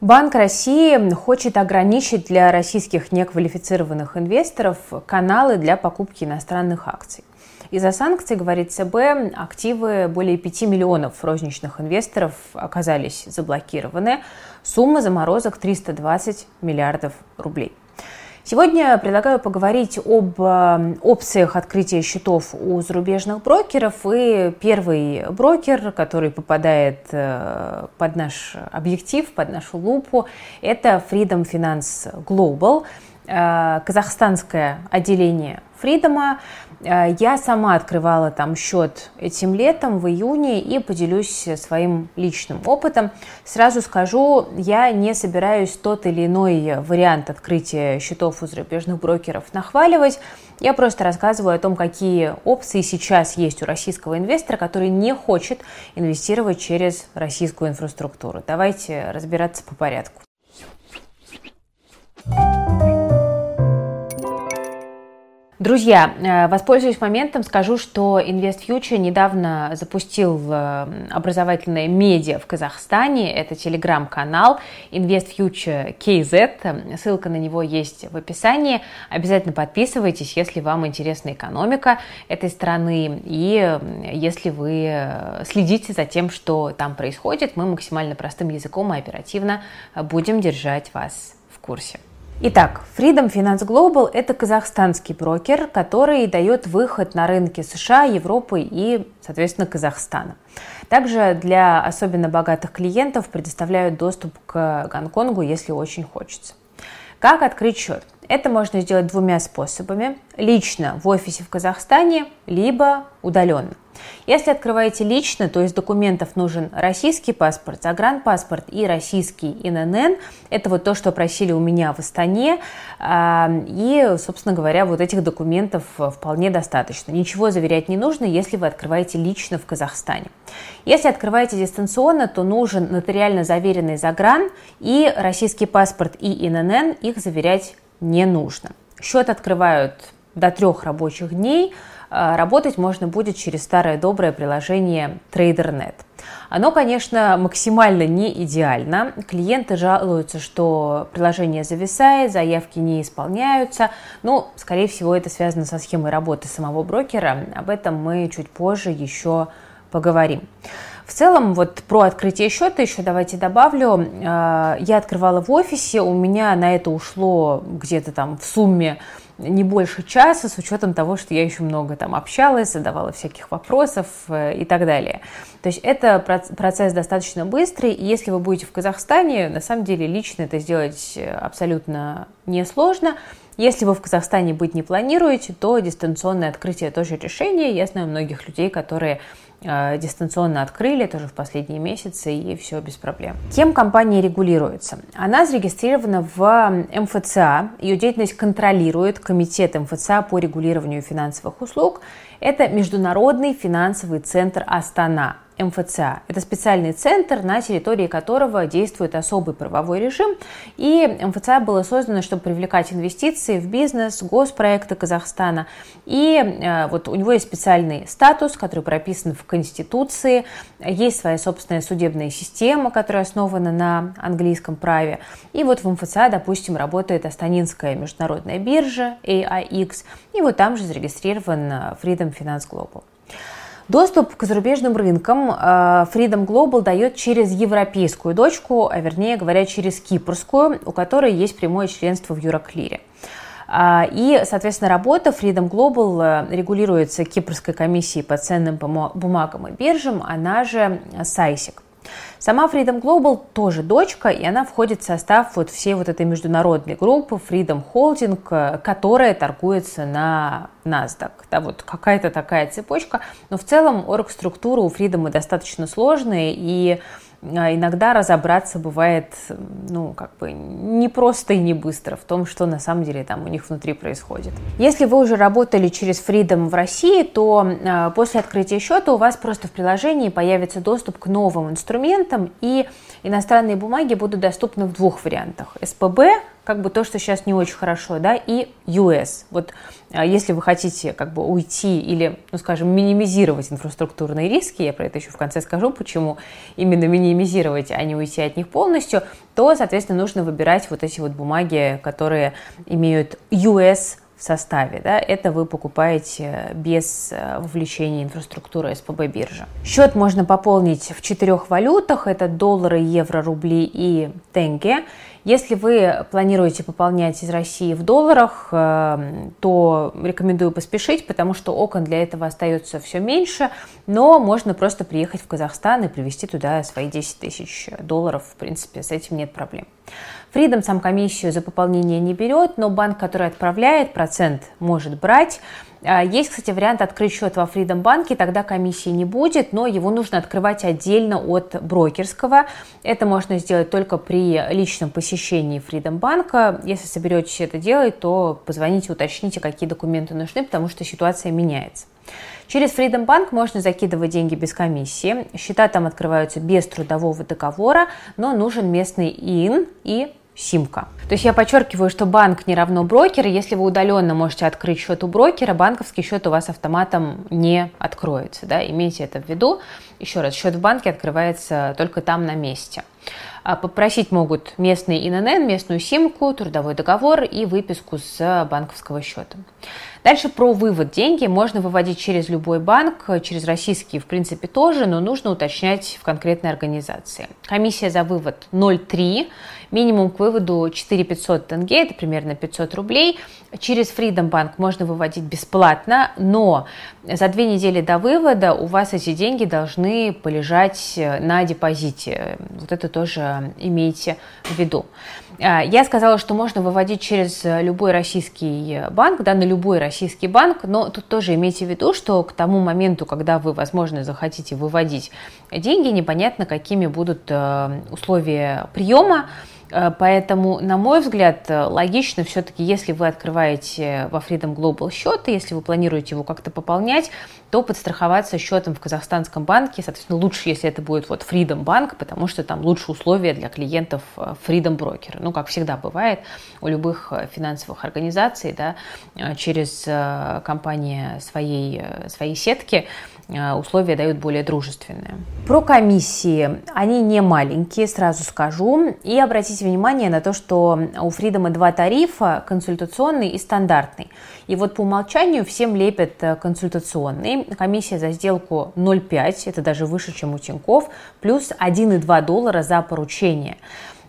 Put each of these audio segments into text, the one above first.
Банк России хочет ограничить для российских неквалифицированных инвесторов каналы для покупки иностранных акций. Из-за санкций, говорит ЦБ, активы более 5 миллионов розничных инвесторов оказались заблокированы. Сумма заморозок 320 миллиардов рублей. Сегодня предлагаю поговорить об э, опциях открытия счетов у зарубежных брокеров. И первый брокер, который попадает э, под наш объектив, под нашу лупу, это Freedom Finance Global, казахстанское отделение Freedom. Э, я сама открывала там счет этим летом, в июне, и поделюсь своим личным опытом. Сразу скажу, я не собираюсь тот или иной вариант открытия счетов у зарубежных брокеров нахваливать. Я просто рассказываю о том, какие опции сейчас есть у российского инвестора, который не хочет инвестировать через российскую инфраструктуру. Давайте разбираться по порядку. Друзья, э, воспользуюсь моментом, скажу, что InvestFuture недавно запустил э, образовательное медиа в Казахстане. Это телеграм-канал InvestFuture KZ. Ссылка на него есть в описании. Обязательно подписывайтесь, если вам интересна экономика этой страны и если вы э, следите за тем, что там происходит. Мы максимально простым языком и оперативно будем держать вас в курсе. Итак, Freedom Finance Global – это казахстанский брокер, который дает выход на рынки США, Европы и, соответственно, Казахстана. Также для особенно богатых клиентов предоставляют доступ к Гонконгу, если очень хочется. Как открыть счет? Это можно сделать двумя способами. Лично в офисе в Казахстане, либо удаленно. Если открываете лично, то из документов нужен российский паспорт, загранпаспорт и российский ИНН. Это вот то, что просили у меня в Астане. А, и, собственно говоря, вот этих документов вполне достаточно. Ничего заверять не нужно, если вы открываете лично в Казахстане. Если открываете дистанционно, то нужен нотариально заверенный загран и российский паспорт и ИНН. Их заверять не нужно. Счет открывают до трех рабочих дней – работать можно будет через старое доброе приложение TraderNet. Оно, конечно, максимально не идеально. Клиенты жалуются, что приложение зависает, заявки не исполняются. Ну, скорее всего, это связано со схемой работы самого брокера. Об этом мы чуть позже еще поговорим. В целом, вот про открытие счета еще давайте добавлю. Э, я открывала в офисе, у меня на это ушло где-то там в сумме не больше часа, с учетом того, что я еще много там общалась, задавала всяких вопросов э, и так далее. То есть это процесс достаточно быстрый, и если вы будете в Казахстане, на самом деле лично это сделать э, абсолютно несложно. Если вы в Казахстане быть не планируете, то дистанционное открытие тоже решение. Я знаю многих людей, которые дистанционно открыли тоже в последние месяцы, и все без проблем. Кем компания регулируется? Она зарегистрирована в МФЦА, ее деятельность контролирует Комитет МФЦА по регулированию финансовых услуг. Это Международный финансовый центр Астана – МФЦА. Это специальный центр, на территории которого действует особый правовой режим. И МФЦА было создано, чтобы привлекать инвестиции в бизнес, госпроекты Казахстана. И э, вот у него есть специальный статус, который прописан в Конституции. Есть своя собственная судебная система, которая основана на английском праве. И вот в МФЦА, допустим, работает Астанинская международная биржа AIX. И вот там же зарегистрирован Freedom Finance Global. Доступ к зарубежным рынкам э, Freedom Global дает через европейскую дочку, а вернее говоря, через кипрскую, у которой есть прямое членство в Юроклире. А, и, соответственно, работа Freedom Global э, регулируется Кипрской комиссией по ценным бумагам и биржам, она же SISIC. Сама Freedom Global тоже дочка, и она входит в состав вот всей вот этой международной группы Freedom Holding, э, которая торгуется на NASDAQ. Да, вот какая-то такая цепочка. Но в целом орг-структура у Freedom достаточно сложная, и а иногда разобраться бывает, ну, как бы не просто и не быстро в том, что на самом деле там у них внутри происходит. Если вы уже работали через Freedom в России, то э, после открытия счета у вас просто в приложении появится доступ к новым инструментам, и иностранные бумаги будут доступны в двух вариантах. СПБ, как бы то, что сейчас не очень хорошо, да, и US. Вот а, если вы хотите как бы уйти или, ну, скажем, минимизировать инфраструктурные риски, я про это еще в конце скажу, почему именно минимизировать, а не уйти от них полностью, то, соответственно, нужно выбирать вот эти вот бумаги, которые имеют US в составе. Да, это вы покупаете без э, вовлечения инфраструктуры СПБ биржи. Счет можно пополнить в четырех валютах. Это доллары, евро, рубли и тенге. Если вы планируете пополнять из России в долларах, э, то рекомендую поспешить, потому что окон для этого остается все меньше, но можно просто приехать в Казахстан и привезти туда свои 10 тысяч долларов. В принципе, с этим нет проблем. Freedom сам комиссию за пополнение не берет, но банк, который отправляет, процент может брать. А, есть, кстати, вариант открыть счет во Freedom банке, тогда комиссии не будет, но его нужно открывать отдельно от брокерского. Это можно сделать только при личном посещении Freedom банка. Если соберетесь это делать, то позвоните, уточните, какие документы нужны, потому что ситуация меняется. Через Freedom Bank можно закидывать деньги без комиссии. Счета там открываются без трудового договора, но нужен местный ИИН и симка. То есть я подчеркиваю, что банк не равно брокер. Если вы удаленно можете открыть счет у брокера, банковский счет у вас автоматом не откроется. Да? Имейте это в виду. Еще раз, счет в банке открывается только там на месте. А попросить могут местный ИНН, местную симку, трудовой договор и выписку с банковского счета. Дальше про вывод. Деньги можно выводить через любой банк, через российские в принципе тоже, но нужно уточнять в конкретной организации. Комиссия за вывод 0,3, минимум к выводу 4 500 тенге, это примерно 500 рублей. Через Freedom Bank можно выводить бесплатно, но за две недели до вывода у вас эти деньги должны полежать на депозите. Вот это тоже имейте в виду. А, я сказала, что можно выводить через любой российский банк, да, на любой российский банк, но тут тоже имейте в виду, что к тому моменту, когда вы, возможно, захотите выводить деньги, непонятно, какими будут э, условия приема, Э, поэтому, на мой взгляд, э, логично все-таки, если вы открываете во Freedom Global счет, и если вы планируете его как-то пополнять, то подстраховаться счетом в казахстанском банке, соответственно, лучше, если это будет вот Freedom Bank, потому что там лучше условия для клиентов э, Freedom Broker. Ну, как всегда бывает у любых финансовых организаций, да, через компании своей, своей сетки Э, условия дают более дружественные. Про комиссии. Они не маленькие, сразу скажу. И обратите внимание на то, что у Фридома два тарифа, консультационный и стандартный. И вот по умолчанию всем лепят э, Комиссия за сделку 0,5, это даже выше, чем у Тиньков, плюс 1,2 доллара за поручение.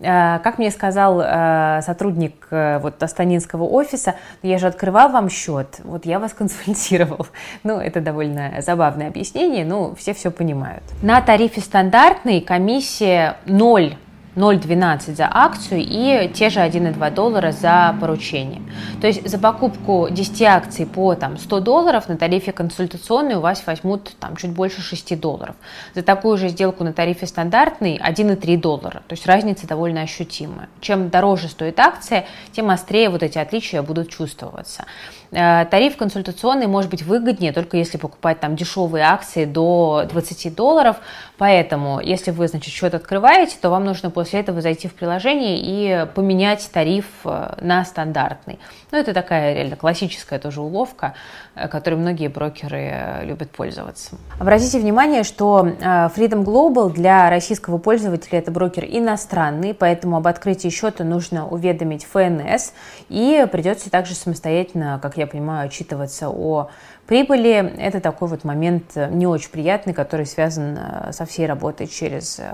Э, как мне сказал э, сотрудник э, вот Астанинского офиса, я же открывал вам счет, вот я вас консультировал. Ну, это довольно забавное объяснение, но все все понимают. На тарифе стандартный комиссия 0 0,12 за акцию и те же 1,2 доллара за поручение. То есть за покупку 10 акций по там, 100 долларов на тарифе консультационный у вас возьмут там, чуть больше 6 долларов. За такую же сделку на тарифе стандартный 1,3 доллара. То есть разница довольно ощутимая. Чем дороже стоит акция, тем острее вот эти отличия будут чувствоваться. Э, тариф консультационный может быть выгоднее, только если покупать там дешевые акции до 20 долларов. Поэтому, если вы, значит, счет открываете, то вам нужно после этого зайти в приложение и поменять тариф э, на стандартный. Ну, это такая реально классическая тоже уловка, э, которой многие брокеры любят пользоваться. Обратите внимание, что Freedom Global для российского пользователя это брокер иностранный, поэтому об открытии счета нужно уведомить ФНС и придется также самостоятельно, как я понимаю, отчитываться о прибыли. Это такой вот момент э, не очень приятный, который связан э, со всей работой через э,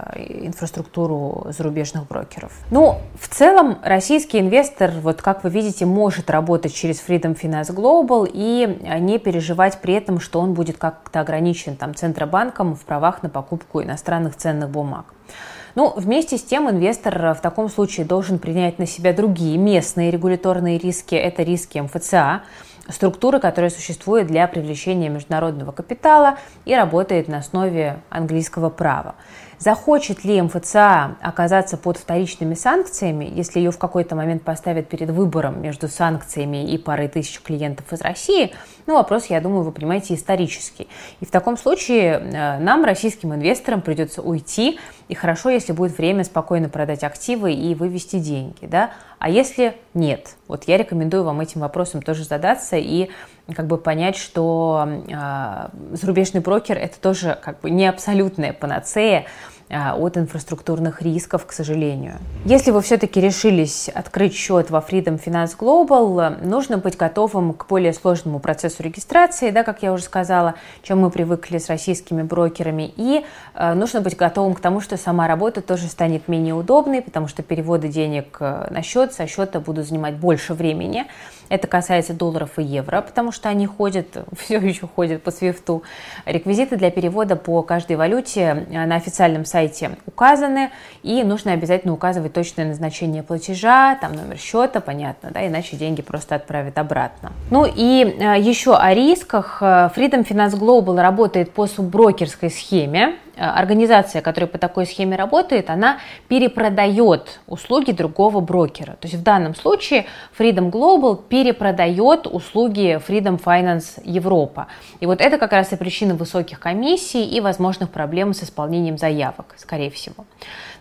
инфраструктуру зарубежных брокеров. Ну, в целом, российский инвестор, вот как вы видите, может работать через Freedom Finance Global и не переживать при этом, что он будет как-то ограничен там Центробанком в правах на покупку иностранных ценных бумаг. Ну, вместе с тем инвестор в таком случае должен принять на себя другие местные регуляторные риски. Это риски МФЦА, структуры, которая существует для привлечения международного капитала и работает на основе английского права. Захочет ли МФЦА оказаться под вторичными санкциями, если ее в какой-то момент поставят перед выбором между санкциями и парой тысяч клиентов из России? Ну, вопрос, я думаю, вы понимаете, исторический. И в таком случае э, нам, российским инвесторам, придется уйти, и хорошо, если будет время спокойно продать активы и вывести деньги, да? А если нет? Вот я рекомендую вам этим вопросом тоже задаться и как бы понять, что э, зарубежный брокер это тоже как бы не абсолютная панацея, а, от инфраструктурных рисков, к сожалению. Если вы все-таки решились открыть счет во Freedom Finance Global, нужно быть готовым к более сложному процессу регистрации, да, как я уже сказала, чем мы привыкли с российскими брокерами, и э, нужно быть готовым к тому, что сама работа тоже станет менее удобной, потому что переводы денег э, на счет со счета будут занимать больше времени, это касается долларов и евро, потому что они ходят, все еще ходят по свифту. Реквизиты для перевода по каждой валюте на официальном сайте указаны, и нужно обязательно указывать точное назначение платежа, там номер счета, понятно, да, иначе деньги просто отправят обратно. Ну и э, еще о рисках. Э, Freedom Finance Global работает по субброкерской схеме, организация, которая по такой схеме работает, она перепродает услуги другого брокера. То есть в данном случае Freedom Global перепродает услуги Freedom Finance Европа. И вот это как раз и причина высоких комиссий и возможных проблем с исполнением заявок, скорее всего.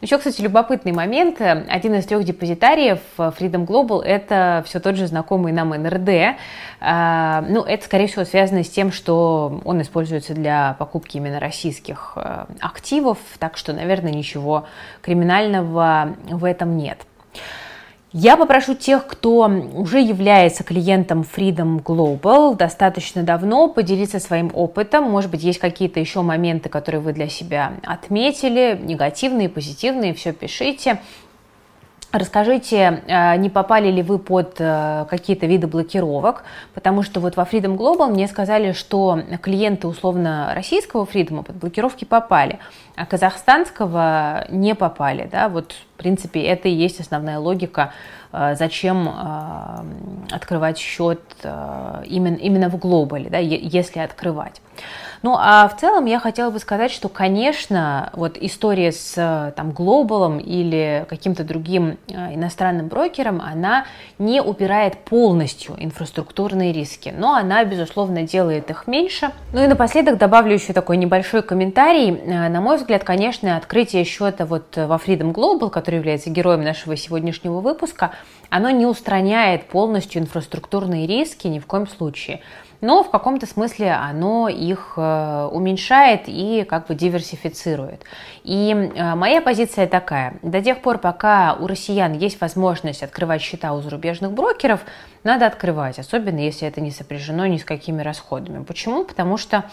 Еще, кстати, любопытный момент. Один из трех депозитариев Freedom Global – это все тот же знакомый нам НРД. А, ну, это, скорее всего, связано с тем, что он используется для покупки именно российских э, активов, так что, наверное, ничего криминального в этом нет. Я попрошу тех, кто уже является клиентом Freedom Global достаточно давно, поделиться своим опытом. Может быть, есть какие-то еще моменты, которые вы для себя отметили, негативные, позитивные, все пишите. Расскажите, э, не попали ли вы под э, какие-то виды блокировок, потому что вот во Freedom Global мне сказали, что клиенты условно российского Freedom под блокировки попали, а казахстанского не попали. Да? Вот, в принципе, это и есть основная логика, э, зачем открывать счет именно, именно в Global, да, если открывать. Ну, а в целом я хотела бы сказать, что, конечно, вот история с там глобалом или каким-то другим иностранным брокером, она не убирает полностью инфраструктурные риски, но она, безусловно, делает их меньше. Ну и напоследок добавлю еще такой небольшой комментарий. На мой взгляд, конечно, открытие счета вот во Freedom Global, который является героем нашего сегодняшнего выпуска, оно не устраняет полностью инфраструктурные риски ни в коем случае но в каком-то смысле оно их э, уменьшает и как бы диверсифицирует. И э, моя позиция такая, до тех пор, пока у россиян есть возможность открывать счета у зарубежных брокеров, надо открывать, особенно если это не сопряжено ни с какими расходами. Почему? Потому что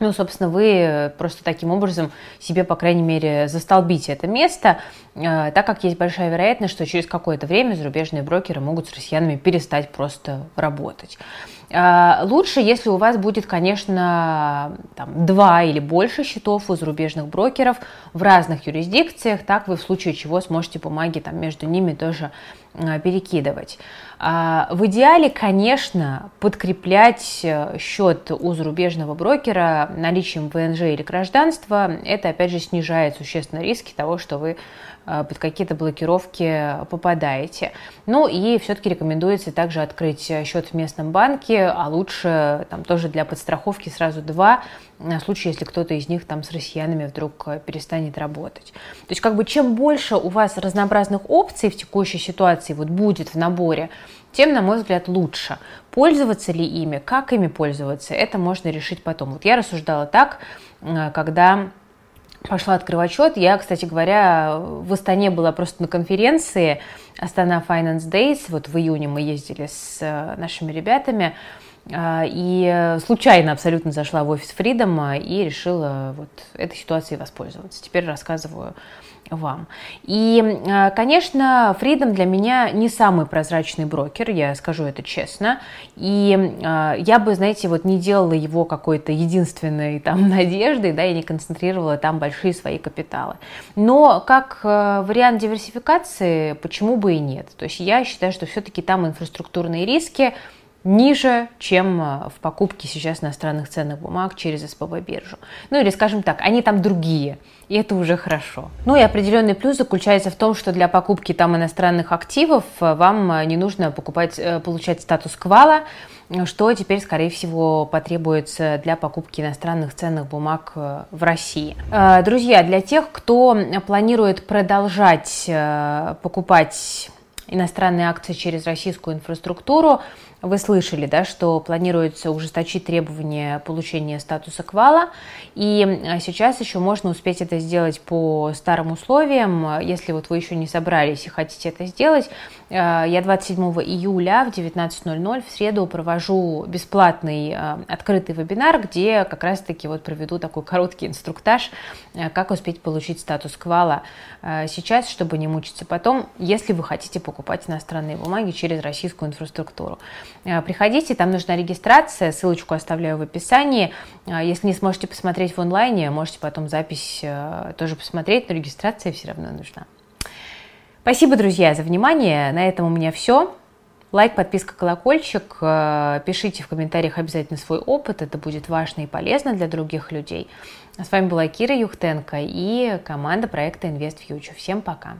ну, собственно, вы просто таким образом себе, по крайней мере, застолбите это место, э, так как есть большая вероятность, что через какое-то время зарубежные брокеры могут с россиянами перестать просто работать. Э, лучше, если у вас будет, конечно, там, два или больше счетов у зарубежных брокеров в разных юрисдикциях, так вы в случае чего сможете бумаги там, между ними тоже Э, перекидывать. А, в идеале, конечно, подкреплять э, счет у зарубежного брокера наличием ВНЖ или гражданства. Это, опять же, снижает существенно риски того, что вы под какие-то блокировки попадаете. Ну и все-таки рекомендуется также открыть счет в местном банке, а лучше там тоже для подстраховки сразу два, на случай, если кто-то из них там с россиянами вдруг перестанет работать. То есть как бы чем больше у вас разнообразных опций в текущей ситуации вот будет в наборе, тем, на мой взгляд, лучше. Пользоваться ли ими, как ими пользоваться, это можно решить потом. Вот я рассуждала так, э, когда пошла открывать счет. Я, кстати говоря, в Астане была просто на конференции Астана Finance Days. Вот в июне мы ездили с э, нашими ребятами. И случайно абсолютно зашла в офис Freedom и решила вот этой ситуацией воспользоваться. Теперь рассказываю вам. И, э, конечно, Freedom для меня не самый прозрачный брокер, я скажу это честно. И э, я бы, знаете, вот не делала его какой-то единственной там надеждой, да, и не концентрировала там большие свои капиталы. Но как э, вариант диверсификации, почему бы и нет? То есть я считаю, что все-таки там инфраструктурные риски ниже, чем э, в покупке сейчас иностранных ценных бумаг через СПБ биржу. Ну или, скажем так, они там другие, и это уже хорошо. Ну и определенный плюс заключается в том, что для покупки там иностранных активов э, вам э, не нужно покупать, получать статус квала, что теперь, скорее всего, потребуется для покупки иностранных ценных бумаг в России. Друзья, для тех, кто планирует продолжать покупать иностранные акции через российскую инфраструктуру, вы слышали, да, что планируется ужесточить требования получения статуса квала, и а, сейчас еще можно успеть это сделать по старым условиям. Если вот вы еще не собрались и хотите это сделать, а, я 27 июля в 19.00 в среду провожу бесплатный а, открытый вебинар, где как раз-таки вот проведу такой короткий инструктаж, как успеть получить статус квала сейчас, чтобы не мучиться потом, если вы хотите покупать иностранные бумаги через российскую инфраструктуру. Э, приходите, там нужна регистрация, ссылочку оставляю в описании. Э, если не сможете посмотреть в онлайне, можете потом запись э, тоже посмотреть, но регистрация все равно нужна. Спасибо, друзья, за внимание. На этом у меня все. Лайк, подписка, колокольчик. Пишите в комментариях обязательно свой опыт. Это будет важно и полезно для других людей. С вами была Кира Юхтенко и команда проекта Invest Future. Всем пока.